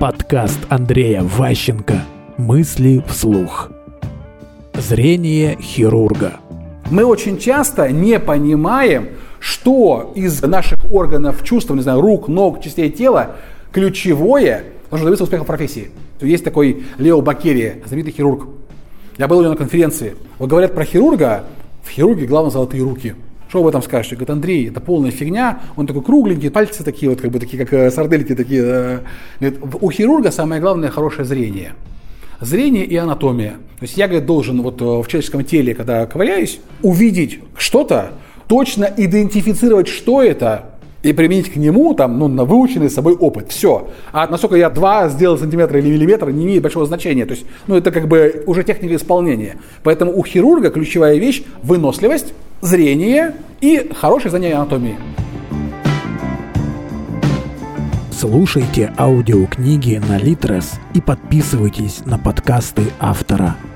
Подкаст Андрея Ващенко «Мысли вслух». Зрение хирурга. Мы очень часто не понимаем, что из наших органов чувств, не знаю, рук, ног, частей тела, ключевое должно добиться успеха в профессии. Есть такой Лео Бакерия, знаменитый хирург. Я был у него на конференции. Вот говорят про хирурга, в хирурге главное золотые руки. Что вы этом скажете? Говорит, Андрей, это полная фигня, он такой кругленький, пальцы такие вот, как бы такие, как э, сардельки такие. Э. Говорит, у хирурга самое главное хорошее зрение. Зрение и анатомия. То есть я, говорит, должен вот э, в человеческом теле, когда ковыряюсь, увидеть что-то, точно идентифицировать, что это, и применить к нему там, ну, на выученный собой опыт. Все. А насколько я 2 сделал сантиметра или миллиметра, не имеет большого значения. То есть, ну, это как бы уже техника исполнения. Поэтому у хирурга ключевая вещь – выносливость, зрение и хорошее знание анатомии. Слушайте аудиокниги на Литрес и подписывайтесь на подкасты автора –